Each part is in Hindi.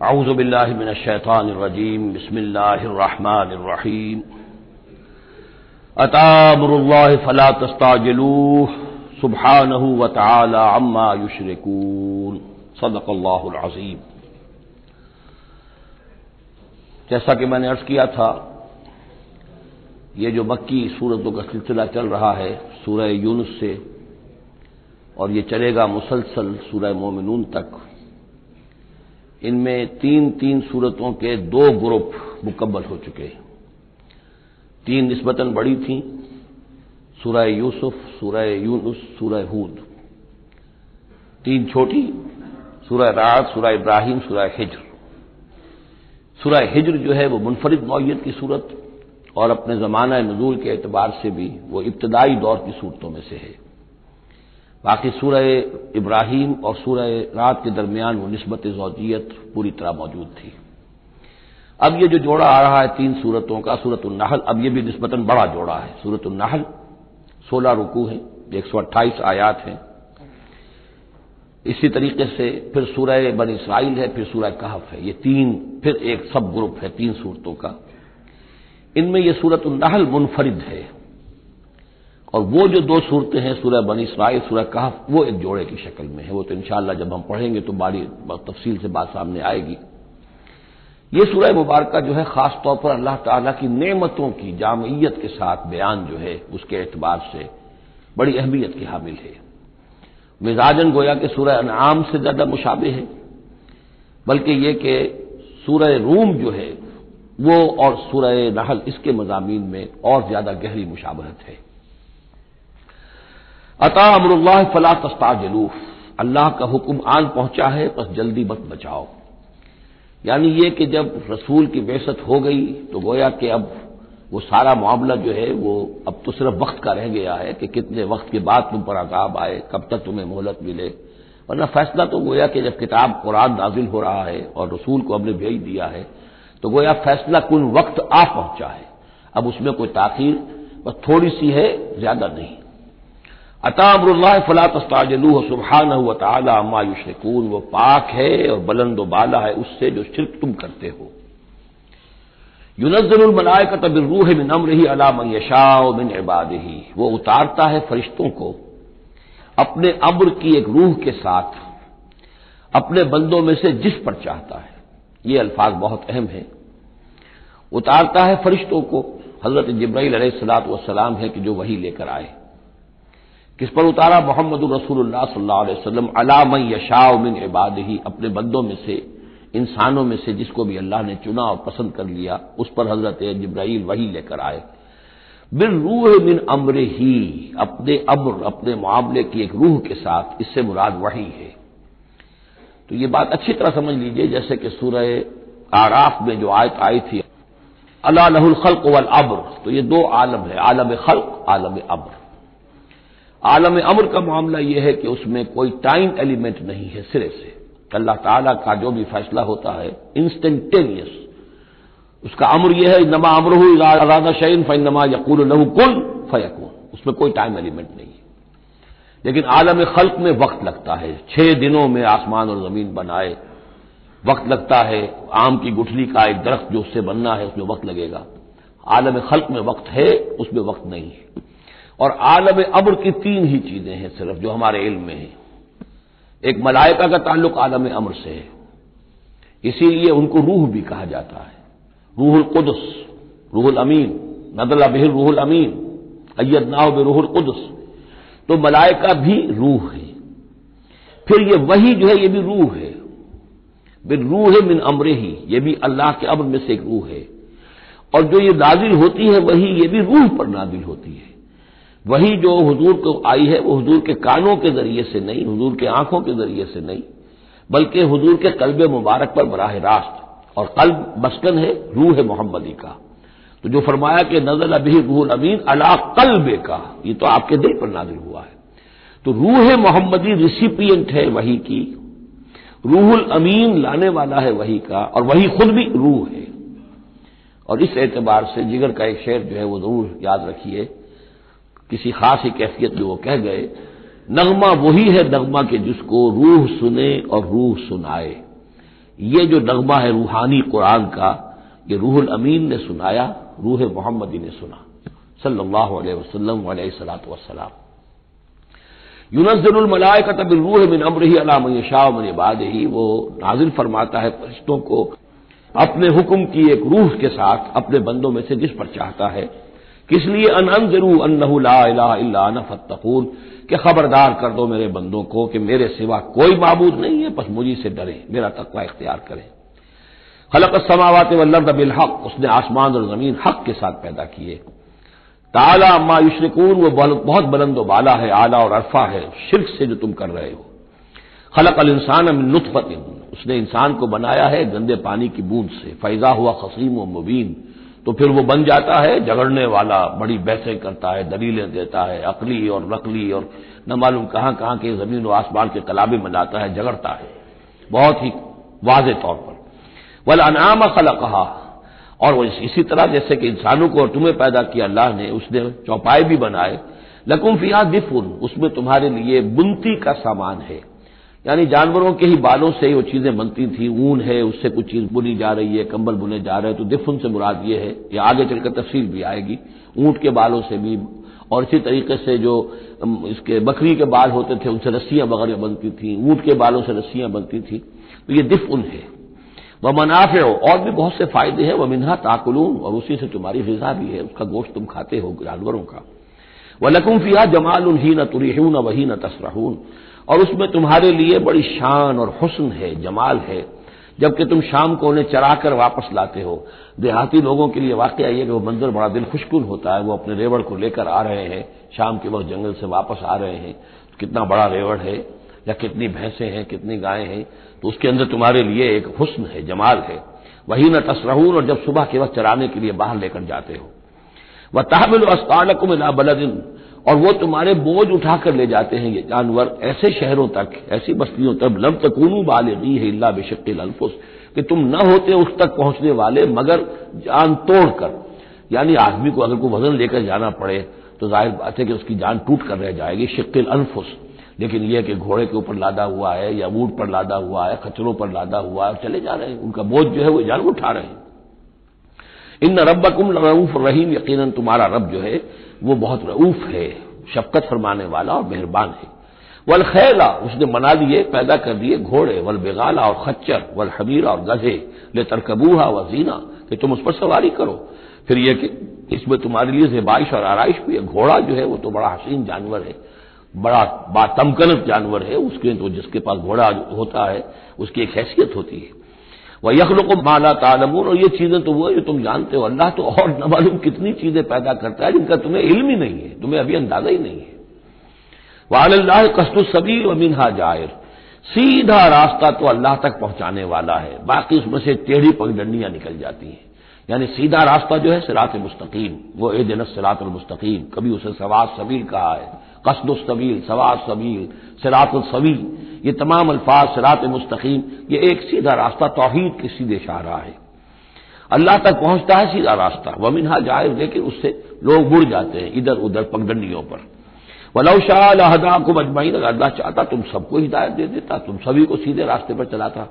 सूरतुल्नहल आउज़बिल्लिमिनशैतानिर्रजीम बिस्मिल्लाहिर्रहमानिर्रहीम अतामुरुल्लाह फला तस्ताजिलूह सुब्हानहु व तआला अम्मा युशरिकून सदक़ल्लाहुल अज़ीम जैसा कि मैंने अर्ज़ किया था, ये जो मक्की सूरतों का सिलसिला चल रहा है, सूरह यूनुस से, और ये चलेगा मुसलसल सूरह मोमिनून तक इनमें तीन तीन सूरतों के दो ग्रुप मुकम्मल हो चुके हैं। तीन नस्बता बड़ी थी, सूरह यूसुफ, सूरह यूनुस, सूरह हूद। तीन छोटी, सूरह रात, सूरह इब्राहिम, सूरह हिजर। सूरह हिजर जो है वो मुनफरद नौीयत की सूरत और अपने जमाना नजूल के एतबार से भी वो इब्तदाई दौर की सूरतों में से है। बाकी सूरह इब्राहिम और सूरह रात के दरमियान वो नस्बत जौजियत पूरी तरह मौजूद थी। अब ये जो जोड़ा आ रहा है तीन सूरतों का सूरत उन्नहल अब ये भी नस्बता बड़ा जोड़ा है। सूरत उन्नहल सोलह रुकू है, एक सौ अट्ठाईस आयात हैं। इसी तरीके से फिर सूरह बन इसराइल है, फिर सूरह कहफ है। ये तीन, फिर एक सब ग्रुप है, तीन सूरतों का। इनमें यह सूरत उन्नहल मुनफरिद है। और वो जो दो सूरतें हैं, सूरह बनी इसराइल, सूरह कहफ, वो एक जोड़े की शक्ल में है। वो तो इंशाला जब हम पढ़ेंगे तो बारी तफसील से बात सामने आएगी। ये सूरह मुबारक जो है, खास तौर पर अल्लाह ताला की नेमतों की जामियत के साथ बयान जो है, उसके एतबार से बड़ी अहमियत की हामिल है। मिजाजन गोया के सूरह अनाम से ज़्यादा मुशाबे है, बल्कि ये कि सूरह रूम जो है, वो और सूरह नहल इसके मजामी में और ज़्यादा गहरी मुशाबहत है। अता अमरुल्लाह फला तस्ताजलूफ अल्लाह का हुक्म आन पहुँचा है, बस जल्दी मत बचाओ। यानी ये कि जब रसूल की बेसत हो गई तो गोया कि अब वो सारा मामला जो है, वो अब तो सिर्फ़ वक्त का रह गया है कि कितने वक्त के बाद तुम पर अजाब आए, कब तक तुम्हें मोहलत मिले। वरना फैसला तो गोया कि जब किताब कुरान नाजिल हो रहा है और रसूल को हमने भेज दिया है तो गोया फैसला कुल वक्त आ पहुँचा है। अब उसमें कोई ताखिर, बस थोड़ी सी है, ज़्यादा नहीं। अतामरुल्लाह फला तस्ताजलू सुबहान तला युशरकून। वो पाक है और बुलंद बाला है उससे जो शिरक तुम करते हो। युनजलमलायकत बिरूह मिन अमर ही अला यशाओ मिन इबाद ही वो उतारता है फरिश्तों को अपने अम्र की एक रूह के साथ, अपने बंदों में से जिस पर चाहता है। ये अल्फाज बहुत अहम है। उतारता है फरिश्तों को। हज़रत जब्राईल सलाम है कि जो वही लेकर आए। किस पर उतारा? मोहम्मद रसूलुल्लाह सल्लल्लाहु अलैहि वसल्लम अलाम यशाओ मिन इबाद ही अपने बंदों में से, इंसानों में से जिसको भी अल्लाह ने चुना और पसंद कर लिया, उस पर हज़रत जब्राईल वही लेकर आए। बिन रूह मिन अम्र ही अपने अम्र, अपने मामले की एक रूह के साथ, इससे मुराद वही है। तो ये बात अच्छी तरह समझ लीजिए, जैसे कि सूरह आराफ में जो आयत आई थी अल्लाह लहुल खल्क वल अब्र तो ये दो आलम है, आलम खल्क, आलम अब्र। आलम अमर का मामला यह है कि उसमें कोई टाइम एलिमेंट नहीं है, सिरे से। अल्लाह ताला का जो भी फैसला होता है इंस्टेंटेनियस उसका अमर यह है नमा अमर इरादा शैन फ़ैन नमा यकूल लहू कुल फयकून। उसमें कोई टाइम एलिमेंट नहीं है। लेकिन आलम खल्क में वक्त लगता है। छह दिनों में आसमान और ज़मीन बनाए। वक्त लगता है, आम की गुठली का एक दरख्त जो उससे बनना है, उसमें वक्त लगेगा। आलम खल्क में वक्त है, उसमें वक्त नहीं है। और आलम अब्र की तीन ही चीज़ें हैं सिर्फ़, जो हमारे इल्म में है। एक मलाइका का ताल्लुक आलम अम्र से है। इसीलिए उनको रूह भी कहा जाता है। रूहुल कुदस, रूहुल अमीन, नदल बिहिर रूहुल अमीन अयद नाव बे रूहुल कुदस। तो मलाइका भी रूह है। फिर ये वही जो है, ये भी रूह है। बिन रूह है मिन अमरे ही, ये भी अल्लाह के अमर में से एक रूह है। और जो ये नाजिल होती है, वही ये भी रूह पर नाजिल होती है। वही जो हजूर को आई है, वो हजूर के कानों के ज़रिए से नहीं, हजूर के आँखों के ज़रिए से नहीं, बल्कि हजूर के कल्ब मुबारक पर बराह रास्त, और कल्ब मस्कन है, रूह है मोहम्मदी का। तो जो फरमाया कि नजल अभी रूह अमीन अला कल्ब का, ये तो आपके दिल पर नाजिल हुआ है। तो रूह मोहम्मदी रिसिपियंट है वही की, रूहुल अमीन लाने वाला है वही का, और वही खुद भी रूह है। और इस एतबार से जिगर का एक शेर जो है वो ज़रूर याद रखिए। किसी खास ही कैफियत में वो कह गए, नगमा वही है नगमा के जिसको रूह सुने और रूह सुनाए। ये जो नगमा है रूहानी कुरान का, ये रूहुल अमीन ने सुनाया, रूह मोहम्मदी ने सुना। सल्लल्लाहु अलैहि वसल्लम सलात वसलाम यूनजलमलाय का तब रूह मिन अमर ही अलाम शाह मन बाद ही वो नाजिल फरमाता है फरिश्तों को, अपने हुक्म की एक रूह के साथ अपने बंदों में से जिस पर चाहता है किस लिए अन अनजरू अन्न फतकून के खबरदार कर दो मेरे बंदों को कि मेरे सिवा कोई मबूद नहीं है, बस मुझी से डरे, मेरा तकवा इख्तियार करें। खलक समावत बिल हक उसने आसमान और ज़मीन हक के साथ पैदा किए। ताला अम्मा युशरकून, वो बहुत बुलंद बाला है, आला और अरफा है, शिरक से जो तुम कर रहे हो। खलक अल इंसान नुतफत उसने इंसान को बनाया है गंदे पानी की बूंद से। फैजा हुआ खसीम व मुबीन। तो फिर वो बन जाता है, झगड़ने वाला, बड़ी बहसें करता है, दलीलें देता है, अकली और नकली और न मालूम कहाँ कहाँ के ज़मीन व आसमान के कलाबे बनाता है, झगड़ता है। बहुत ही वाज तौर पर। वल अनाम खल कहा और वो इसी तरह जैसे कि इंसानों को और तुम्हें पैदा किया अल्लाह ने, उसने चौपाए भी बनाए। लकुम फिया दिफुन, उसमें तुम्हारे लिए बुनती का सामान है। यानी जानवरों के ही बालों से वो चीज़ें बनती थी, ऊन है, उससे कुछ चीज़ बुनी जा रही है, कंबल बुने जा रहे हैं तो दिफुन से मुराद ये है, या आगे चलकर तफसील भी आएगी, ऊँट के बालों से भी। और इसी तरीके से जो इसके बकरी के बाल होते थे, उनसे रस्सियाँ वगैरह बनती थी, ऊँट के बालों से रस्सियाँ बनती थी तो ये दिफ उन है। वह मुनाफे हो और भी बहुत से फ़ायदे हैं वह मिनहा ताकुलून, और उसी से तुम्हारी फिजा भी है, उसका गोश्त तुम खाते हो जानवरों का। वह लकुम फिया जमाल ही न तुरीहून वही न तसरहून। और उसमें तुम्हारे लिए बड़ी शान और हुसन है, जमाल है। जबकि तुम शाम को उन्हें चराकर वापस लाते हो। देहाती लोगों के लिए वाकई ये कि वो मंजर बड़ा दिल खुशकुन होता है। वो अपने रेवड़ को लेकर आ रहे हैं। शाम के वक्त जंगल से वापस आ रहे हैं। कितना बड़ा रेवड़ है या कितनी भैंसें हैं, कितनी गायें हैं तो उसके अंदर तुम्हारे लिए एक हुस्न है, जमाल है। वही न तसरहून और जब सुबह के वक्त चराने के लिए बाहर लेकर जाते हो। वह तहमिल अस्तालकुम इला बलदिन। और वो तुम्हारे बोझ उठाकर ले जाते हैं ये जानवर ऐसे शहरों तक, ऐसी बस्तियों तक लब तकूनू बालगी है इल्ला बेशक्ल अल्फुस कि तुम न होते उस तक पहुँचने वाले, मगर जान तोड़कर, यानी आदमी को अगर कोई वज़न लेकर जाना पड़े तो ज़ाहिर बात है कि उसकी जान टूट कर रह जाएगी शिक्ल अनफुस। लेकिन यह कि घोड़े के ऊपर लादा हुआ है, या ऊँट पर लादा हुआ है, खच्चरों पर लादा हुआ है चले जा रहे हैं, उनका बोझ जो है वो जानवर उठा रहे हैं। इन रबकुम रऊफ रहीम यकीन तुम्हारा रब जो है, वो बहुत रऊफ है, शफकत फरमाने वाला और मेहरबान है। वल खैला, उसने मना लिए पैदा कर दिए घोड़े, वल बेगाला और खच्चर, वल हमीरा और गधे, ले तरकबूहा व जीना, कि तुम उस पर सवारी करो। फिर यह कि इसमें तुम्हारे लिए जेबाइश और आरइश भी है, घोड़ा जो है, वो तो बड़ा हसीन जानवर है, बड़ा बातमकनत जानवर है, उसके तो जिसके पास घोड़ा होता है, उसकी एक हैसियत होती है। वह यखल को माला तालमून। और ये चीज़ें तो वो है जो तुम जानते हो। अल्लाह तो और न मालूम कितनी चीज़ें पैदा करता है जिनका तुम्हें इल्म ही नहीं है। तुम्हें अभी अंदाज़ा ही नहीं है। वाल्लाह कस्तु सबीर व मिनहा जायर सीधा रास्ता तो अल्लाह तक पहुँचाने वाला है। बाकी उसमें से टेढ़ी पगडंडियाँ निकल जाती हैं। यानी सीधा रास्ता जो है सिरात मुस्तकीम। वो ए दिन सिरात मुस्तकीम। कभी उसे सवाद सबीर कहा है। कसदुस्तबील सवाद सबील सिरात सवील। ये तमाम अल्फाज सिरात मुस्तकीम, ये एक सीधा रास्ता तोहहीद के सीधे शाह रहा है। अल्लाह तक पहुँचता है सीधा रास्ता। वमिनहा जायज़ लेकिन उससे लोग बुड़ जाते हैं इधर उधर पगडंडियों पर। वलौ शाहदा को मजमाइन अगर अल्लाह चाहता तुम सबको हिदायत दे देता, तुम सभी को सीधे रास्ते पर चलाता।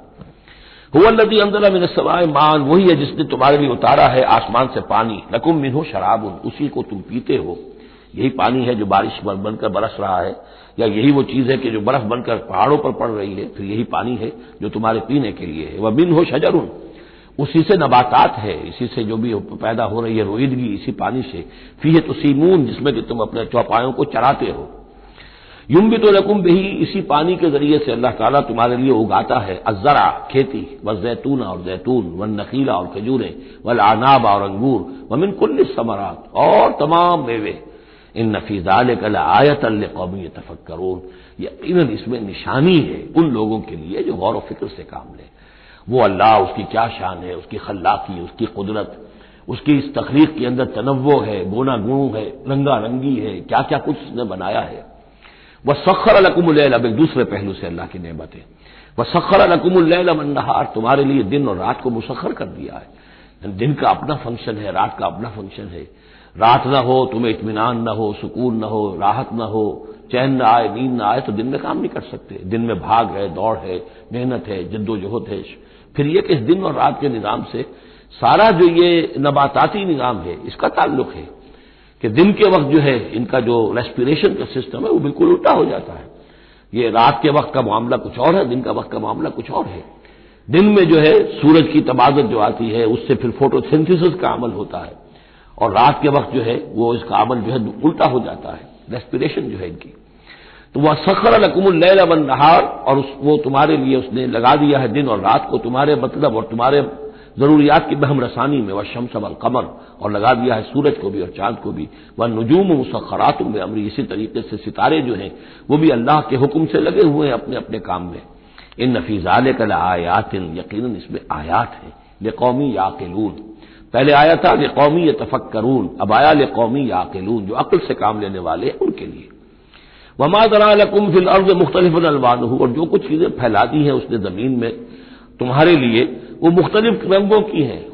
नदी अंदर मिन सवाए मान वही है जिसने तुम्हारे लिए उतारा है आसमान से पानी। नकुम मिन हो शराब उसी को तुम पीते हो। यही पानी है जो बारिश बनकर बरस रहा है। या यही वो चीज़ है कि जो बर्फ़ बनकर पहाड़ों पर पड़ रही है, फिर यही पानी है जो तुम्हारे पीने के लिए है। वह बिन हो शजरुन। उसी से नबातात है, इसी से जो भी पैदा हो रही है रोईदगी इसी पानी से। फ़ी तो सीमून जिसमें कि तुम अपने चौपायों को चराते हो। युम भी तो रकुम भी इसी पानी के ज़रिए से अल्लाह ताला तुम्हारे लिए उगाता है। अजरा खेती, व जैतून और जैतून, व नकीला और खजूरें, वल आनाब और अंगूर, व मिन कुल्ल समरात, और तमाम मेवे। इन नफीजाल कल आयत कौमी तफक्रून यकीन इसमें निशानी है उन लोगों के लिए जो गौर व फ़िक्र से काम ले। वो अल्लाह, उसकी क्या शान है, उसकी खल्लाकी, उसकी कुदरत, उसकी इस तकलीफ़ के अंदर तनवो है गोना गुणु है, रंगा रंगी है क्या क्या कुछ उसने बनाया है। वह सखर अलकुमल अब एक दूसरे पहलू से अल्लाह की नेमत। है वह सखर अलकुमल्लाहार तुम्हारे लिए दिन और रात को मुसखर कर दिया है। दिन का अपना फ़ंक्शन है, रात का अपना फ़ंक्शन है। रात ना हो तुम्हें इतमान न हो, सुकून न हो, राहत न हो, चैन न आए, नींद ना आए तो दिन में काम नहीं कर सकते। दिन में भाग है, दौड़ है, मेहनत है, जद्दोजहद है। फिर यह कि इस दिन और रात के निज़ाम से? सारा जो ये नबाताती निज़ाम है, इसका ताल्लुक है कि दिन के वक्त जो है, इनका जो रेस्पिरेशन का सिस्टम है, वो बिल्कुल उल्टा हो जाता है। ये रात के वक्त का मामला कुछ और है, दिन का वक्त का मामला कुछ और है। दिन में जो है, सूरज की तबादत जो आती है, उससे फिर फोटोसिंथेसिस का अमल होता है। और रात के वक्त जो है वो इसका अमल जो है उल्टा हो जाता है। रेस्पिरेशन जो है इनकी। तो वह सखर लकुमुल्लैल वन नहार और उस, वो तुम्हारे लिए उसने लगा दिया है दिन और रात को तुम्हारे मतलब और तुम्हारे जरूरियात की बहम रसानी में वह शमस अल कमर और लगा दिया है सूरज को भी और चाँद को भी। वह नजूम मुसखरात में अमरी इसी तरीके से सितारे जो हैं वो भी अल्लाह के हुक्म से लगे हुए हैं अपने अपने काम में। इन नफीजाल कल आयातिन यकीन इसमें आयात है। ये कौमी याकिलून। पहले आया था कि कौमी ये तफक्करून अब आया ले कौमी याकिलून, जो अक्ल से काम लेने वाले हैं उनके लिए। वमा दराकुम अर्ज़ मुख्तलिफ़ अलवान और जो कुछ चीज़ें फैला दी हैं उसने ज़मीन में तुम्हारे लिए, वो मुख्तलिफ़ रंगों की हैं।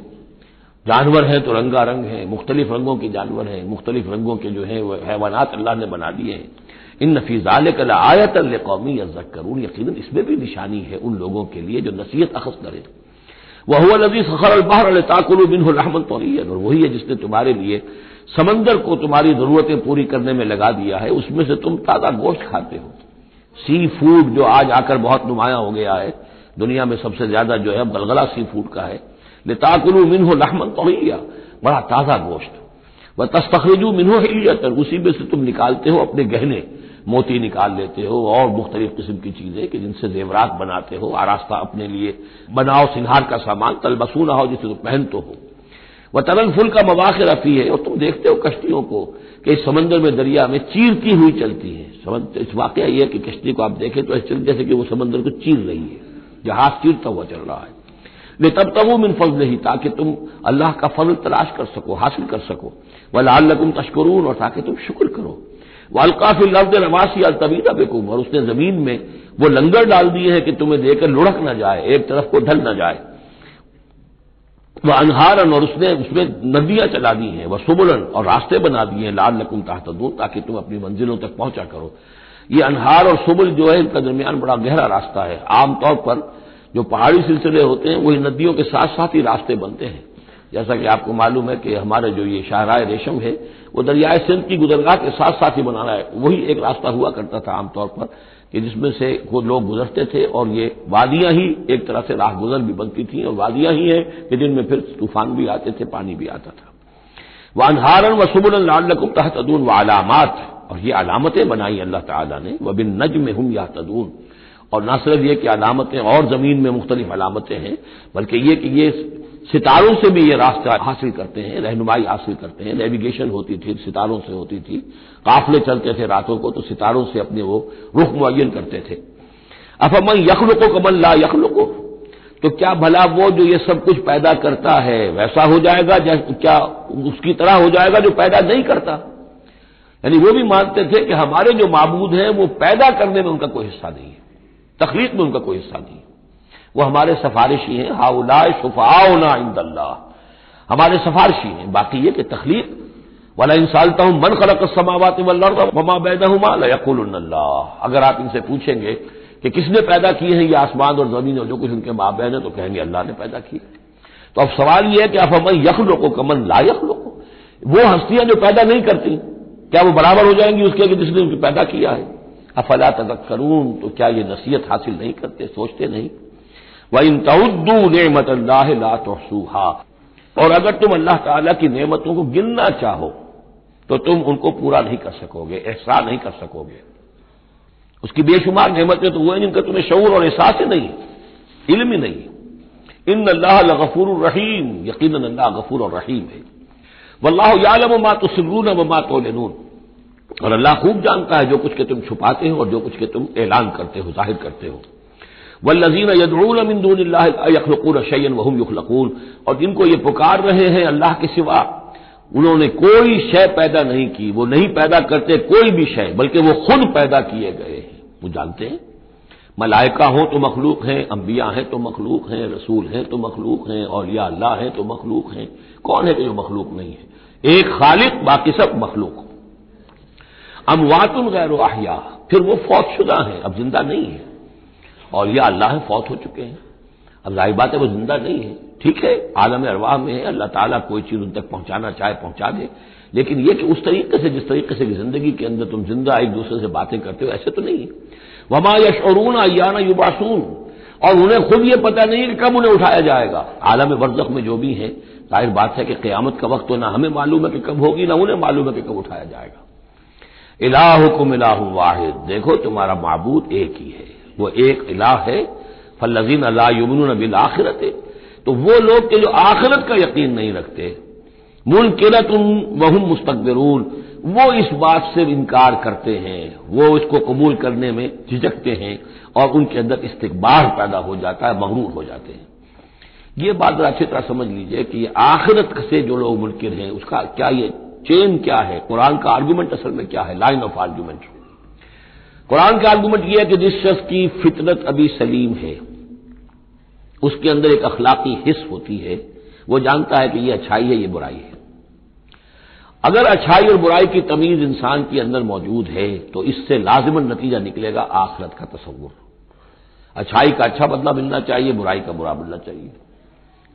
जानवर हैं तो रंगा रंग है, मुख्तलिफ़ रंगों के जानवर हैं, मुख्तलिफ़ रंगों के जो है वह हैवानात अल्लाह ने बना दिए हैं। इन नफीजाल कल आयत कौमी अजक करून यकीन इसमें भी निशानी है उन लोगों के लिए जो नसीहत अखज करे। वह नदी सखर अलबाहर ताकुल बिन रहमत और वही है जिसने तुम्हारे लिए समंदर को तुम्हारी जरूरतें पूरी करने में लगा दिया है। उसमें से तुम ताज़ा गोश्त खाते हो। सी फ़ूड जो आज आकर बहुत नुमाया हो गया है, दुनिया में सबसे ज़्यादा जो है गलगला सी फ़ूड का है। लेताकुलू मिन हो लहमन तो बड़ा ताज़ा गोश्त। वह तस्तखरजू मिनहो हिलियतन उसी में से तुम निकालते हो अपने गहने। मोती निकाल लेते हो और मुख्तलिफ़ किस्म की चीज़ें कि जिनसे जेवरात बनाते हो, आरास्ता अपने लिए बनाओ सिंहार का सामान तलबसू ना हो जिसे तुम पहन तो हो। वह तरंग फुल का मवाक रफी है, और तुम देखते हो कश्तियों को कि इस समंदर में, दरिया में चीरती हुई चलती है। इस वाक्य यह है कि कश्ती को आप देखें तो ऐसे जैसे कि वो समंदर को चीर रही है। जहाज़ चीरता हुआ चल रहा है। ले तब तब वो मिन फजल ही ताकि तुम अल्लाह का फजल तलाश कर सको, हासिल कर सको। वह लाल लगुम तश्करून, और ताकि तुम शुक्र करो। अलकाफी लफ्ज रवासी अल तबीदा बेकुम। और उसने ज़मीन में वो लंगर डाल दिए हैं कि तुम्हें देकर लुढ़क न जाए, एक तरफ़ को ढल न जाए। वह अनहारन, और उसने उसमें नदियाँ चला दी हैं वह सुबुलन, और रास्ते बना दिए हैं, लाल नकुम ताहतदून, ताकि तुम अपनी मंजिलों तक पहुँचा करो। ये अनहार और सुबुल जो है, इनका दरमियान बड़ा गहरा रास्ता है। आमतौर पर जो पहाड़ी सिलसिले होते हैं, वही नदियों के साथ साथ ही रास्ते बनते हैं। जैसा कि आपको मालूम है कि हमारे जो ये शाहराय रेशम है, वो दरियाए सिंध की गुजरगाह के साथ साथ ही बनाना है। वही एक रास्ता हुआ करता था आमतौर पर कि जिसमें से वो लोग गुजरते थे और ये वादियाँ ही एक तरह से राह गुजर भी बनती थी और वादियाँ ही है कि जिनमें फिर तूफ़ान भी आते थे, पानी भी आता था। वह अनहारन व सुबुल लालकुम तहतदून व अलामत। और ये अलामतें बनाई अल्लाह ताला ने वह बिन नज में हम या तदून और न सिर्फ़ ये कि अलामतें और ज़मीन में मुख्तलिफ़ अलामतें हैं, बल्कि ये कि ये सितारों से भी ये रास्ता हासिल करते हैं, रहनुमाई हासिल करते हैं। नेविगेशन होती थी, सितारों से होती थी। काफले चलते थे रातों को तो सितारों से अपने वो रुख मुन करते थे। अफमन यखल को कमल ला यखल को तो क्या भला वो जो ये सब कुछ पैदा करता है, वैसा हो जाएगा क्या उसकी तरह हो जाएगा जो पैदा नहीं करता? यानी वो भी मानते थे कि हमारे जो मबूद हैं, वो पैदा करने में उनका कोई हिस्सा नहीं है। तकलीफ़ में उनका कोई हिस्सा नहीं है। वो हमारे सफारिशी हैं, हाउलाए शुफाओना इंदल्ला हमारे सफारशी हैं, बाकी ये कि तखलीक, वाला इन हूँ मन खलक समावत वमा बैदहुमा अगर आप इनसे पूछेंगे कि किसने पैदा किए हैं ये आसमान और ज़मीन और जो कुछ उनके माँ बहन है तो कहेंगे अल्लाह ने पैदा किए। तो अब सवाल यह है कि आप हमें यख लोको कमन ला यख लोको वो हस्तियाँ जो पैदा नहीं करती, क्या वो बराबर हो जाएँगी उसके कि जिसने उनको पैदा किया है? अफला तक करून तो क्या ये नसीहत हासिल नहीं करते, सोचते नहीं? वह इन तउद्दू नेमत अल्लाह ला तोसूहा और अगर तुम अल्लाह ताला की नेमतों को गिनना चाहो तो तुम उनको पूरा नहीं कर सकोगे एहसास नहीं कर सकोगे। उसकी बेशुमार नेमतें तो वो हैं जिनका तुम्हें शूर और एहसास ही नहीं, इल्म ही नहीं। इन अल्लाह गफूर रहीम यकीन अल्लाह गफूर और रहीम है। वल्लाह यालम मा तो सिरून व मा तो और अल्लाह खूब जानता है जो कुछ के तुम छुपाते हो और जो कुछ के तुम ऐलान करते हो, ज़ाहिर करते हो। वल्लजीन यदरून अमिंदून यखलकून शैन वहम युखलकून। और जिनको ये पुकार रहे हैं अल्लाह के सिवा, उन्होंने कोई शय पैदा नहीं की। वो नहीं पैदा करते कोई भी शय, बल्कि वो खुद पैदा किए गए हैं। वो जानते हैं? मलाइका हो तो मखलूक हैं, अंबिया हैं तो मखलूक हैं, रसूल हैं तो मखलूक हैं और या अल्लाह है तो मखलूक हैं। कौन है कि जो मखलूक नहीं है? एक खालिक, बाकी सब मखलूक। अमवातुन गैर आहिया फिर वो फौत शुदा है, अब ज़िंदा नहीं है। और यह अल्लाह फौत हो चुके हैं। अब ज़ाहिर बात है वो ज़िंदा नहीं है। ठीक है, आलम अरवाह में है, अल्लाह ताला कोई चीज़ उन तक पहुंचाना चाहे पहुँचा दे। लेकिन यह कि उस तरीके से, जिस तरीके से ज़िंदगी के अंदर तुम ज़िंदा एक दूसरे से बातें करते हो, ऐसे तो नहीं वमा यशरून याना युबासून। और उन्हें खुद ये पता नहीं कि कब उन्हें उठाया जाएगा। आलम वर्जक में जो भी है, ज़ाहिर बात है कि क्यामत का वक्त तो ना हमें मालूम है कि कब होगी, ना उन्हें मालूम है कि कब उठाया जाएगा। इलाहु वाहिद। देखो, तुम्हारा मबूद एक ही है। वो एक इलाह है, फल्लजीन अल्लाह युमन बिल आखिरत तो वो लोग के जो आखिरत का यकीन नहीं रखते मुनकिरत वहम मुस्तकबरून। वो इस बात से इनकार करते हैं, वो इसको कबूल करने में झिझकते हैं और उनके अंदर इस्तकबार पैदा हो जाता है, मगरूर हो जाते हैं। ये बात अच्छी तरह समझ लीजिए कि ये आखिरत से जो लोग मुनकर हैं, उसका क्या ये चेन क्या है? कुरान का आर्गूमेंट असल में क्या है? लाइन ऑफ़ आर्गूमेंट कुरान का आर्गूमेंट यह है कि जिस शख्स की फितरत अभी सलीम है, उसके अंदर एक अखलाकी हिस्स होती है, वो जानता है कि ये अच्छाई है, ये बुराई है। अगर अच्छाई और बुराई की तमीज इंसान के अंदर मौजूद है तो इससे लाजमन नतीजा निकलेगा आखरत का तस्वुर। अच्छाई का अच्छा बदला मिलना चाहिए, बुराई का बुरा मिलना चाहिए।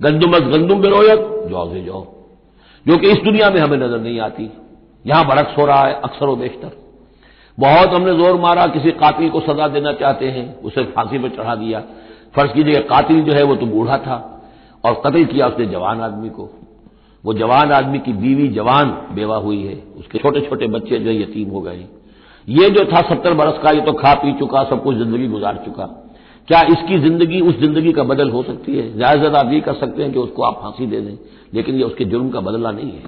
गंदुमस गंदुम बिरोयत जौ से जौ जो कि इस दुनिया में हमें नज़र नहीं आती। यहाँ बरक्स हो रहा है अक्सर व बेशतर। बहुत हमने ज़ोर मारा, किसी कातिल को सजा देना चाहते हैं, उसे फांसी पर चढ़ा दिया। फ़र्ज़ कीजिए कातिल जो है वो तो बूढ़ा था और कत्ल किया उसने जवान आदमी को। वो जवान आदमी की बीवी जवान बेवा हुई है। उसके छोटे छोटे बच्चे जो यतीम हो गए। ये जो था सत्तर बरस का, ये तो खा पी चुका, सब कुछ ज़िंदगी गुजार चुका। क्या इसकी ज़िंदगी उस ज़िंदगी का बदल हो सकती है? ज़्यादा ज़्यादा आप ये कर सकते हैं कि उसको आप फांसी दे दें, लेकिन ये उसके जुर्म का बदला नहीं है।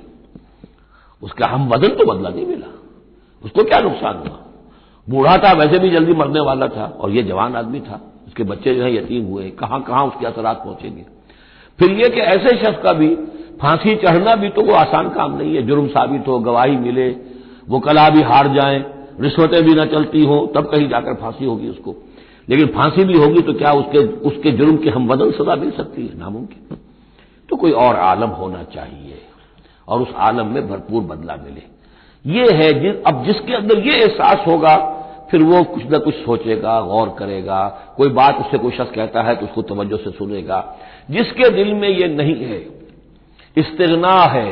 उसका हम वज़न तो बदला नहीं मिला। उसको क्या नुकसान हुआ? बूढ़ा था, वैसे भी जल्दी मरने वाला था और ये जवान आदमी था। उसके बच्चे जो है, यतीम हुए। कहाँ कहाँ उसके असरात पहुँचेंगे? फिर यह कि ऐसे शख्स का भी फांसी चढ़ना भी तो वो आसान काम नहीं है। जुर्म साबित हो, गवाही मिले, वो कला भी हार जाए, रिश्वतें भी ना चलती हो, तब कहीं जाकर फांसी होगी उसको। लेकिन फांसी भी होगी तो क्या उसके उसके जुर्म की हम बदल सजा मिल सकती है? नामुमकिन। तो कोई और आलम होना चाहिए और उस आलम में भरपूर बदला मिले। ये है जिस अब जिसके अंदर ये एहसास होगा, फिर वो कुछ ना कुछ सोचेगा, गौर करेगा। कोई बात उससे कोई शख्स कहता है तो उसको तवज्जो से सुनेगा। जिसके दिल में ये नहीं है इस्तना है,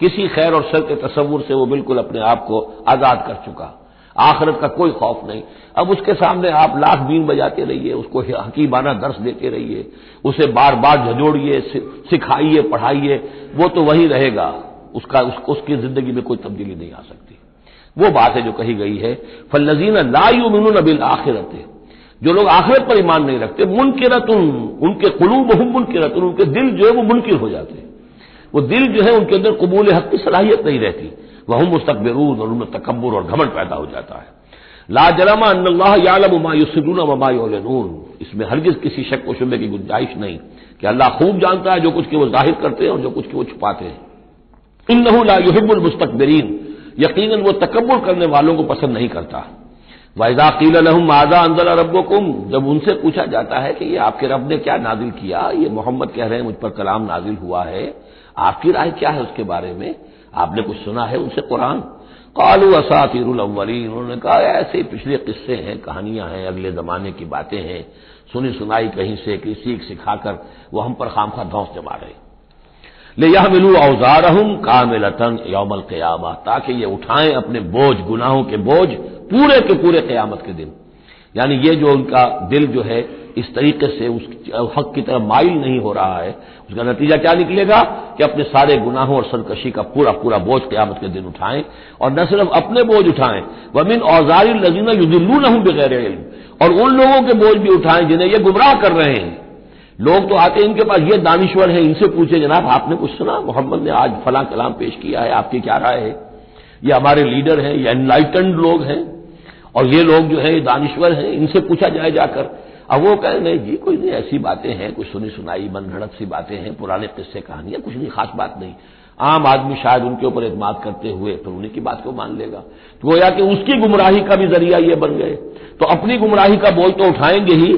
किसी खैर और शर के तस्वुर से वो बिल्कुल अपने आप को आज़ाद कर चुका। आखिरत का कोई खौफ नहीं। अब उसके सामने आप लाख बीन बजाते रहिए, उसको हकीबाना दर्श देते रहिए, उसे बार बार झजोड़िए सिखाइए, पढ़ाइए, वो तो वही रहेगा। उसका उस, उसकी ज़िंदगी में कोई तब्दीली नहीं आ सकती। वो बात है जो कही गई है फलजीन लायुमिन बिल आखिरत। जो लोग आखिरत पर ईमान नहीं रखते मुनकिरतुन उनके कुलूब हम मुनकिरतुन उनके दिल जो है वो मुनकिर हो जाते। हैं वो दिल जो है उनके अंदर कबूल हक की सलाहियत नहीं रहती। वह मुस्तकबरून और उनमें तकबर और घमंड पैदा हो जाता है। ला जरमा अल्लाहमायून इसमें हरगिज किसी शक व शुबे की गुंजाइश नहीं। कि अल्लाह खूब जानता है जो कुछ की वो ज़ाहिर करते हैं और जो कुछ की वो छुपाते हैं। इन युहिबुल मुस्तकबरीन। यकीन वो तकबर करने वालों को पसंद नहीं करता। वायदा कील आजा अंदर रबुकुम जब उनसे पूछा जाता है कि ये आपके रब ने क्या नाजिल किया, ये मोहम्मद कह रहे हैं, मुझ पर कलाम नाजिल हुआ है, आपकी राय क्या है उसके बारे में? आपने कुछ सुना है उनसे कुरान? कालू असातिरुल उन्होंने कहा, ऐसे पिछले किस्से हैं, कहानियाँ हैं, अगले जमाने की बातें हैं। सुनी सुनाई कहीं से, किसी सीख सिखाकर, वो हम पर खाम खा धौस जमा रहे। ले यह मिलू औज़ार हूँ कामिलतन यौमल क्यामा, ताकि ये उठाएँ अपने बोझ, गुनाहों के बोझ, पूरे के पूरे क्यामत के दिन। यानी ये जो उनका दिल जो है, इस तरीके से उस हक की तरफ़ माइल नहीं हो रहा है, उसका नतीजा क्या निकलेगा? कि अपने सारे गुनाहों और सरकशी का पूरा पूरा बोझ क्यामत के दिन उठाएँ, और न सिर्फ़ अपने बोझ उठाएँ वमिन औजारी लजीना युदिल्लू न बगैर और उन लोगों के बोझ भी उठाएँ जिन्हें ये गुमराह कर रहे हैं। लोग तो आते हैं इनके पास, ये दानिश्वर है, इनसे पूछे जनाब, आपने कुछ सुना? मोहम्मद ने आज फला कलाम पेश किया है, आपकी क्या राय है? ये हमारे लीडर हैं, ये एनलाइटेंड लोग हैं, और ये लोग जो है, ये दानिश्वर हैं, इनसे पूछा जाए जाकर। अब वो कहें, नहीं जी, कोई नहीं, ऐसी बातें हैं, कुछ सुनी सुनाई मन सी बातें हैं, पुराने किस्से कहानियाँ कुछ नहीं खास बात नहीं। आम आदमी शायद उनके ऊपर एतमाद करते हुए फिर उन्हीं की बात को मान लेगा। तो गोया कि उसकी गुमराही का भी ज़रिया ये बन गए। तो अपनी गुमराही का बोझ तो उठाएँगे ही।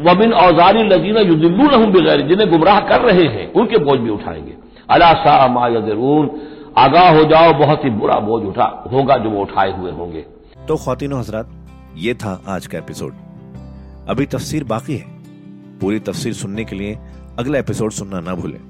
वबिन औजारी लजीना युदिल्लू रहूँ बगैर, जिन्हें गुमराह कर रहे हैं, उनके बोझ भी उठाएँगे। अला सा मायदरून आगाह हो जाओ, बहुत ही बुरा बोझ उठा, होगा जो वो उठाए हुए होंगे। तो खातिन हजरात, ये था आज का एपिसोड। अभी तफसीर बाकी है। पूरी तफसीर सुनने के लिए अगला एपिसोड सुनना ना भूलें।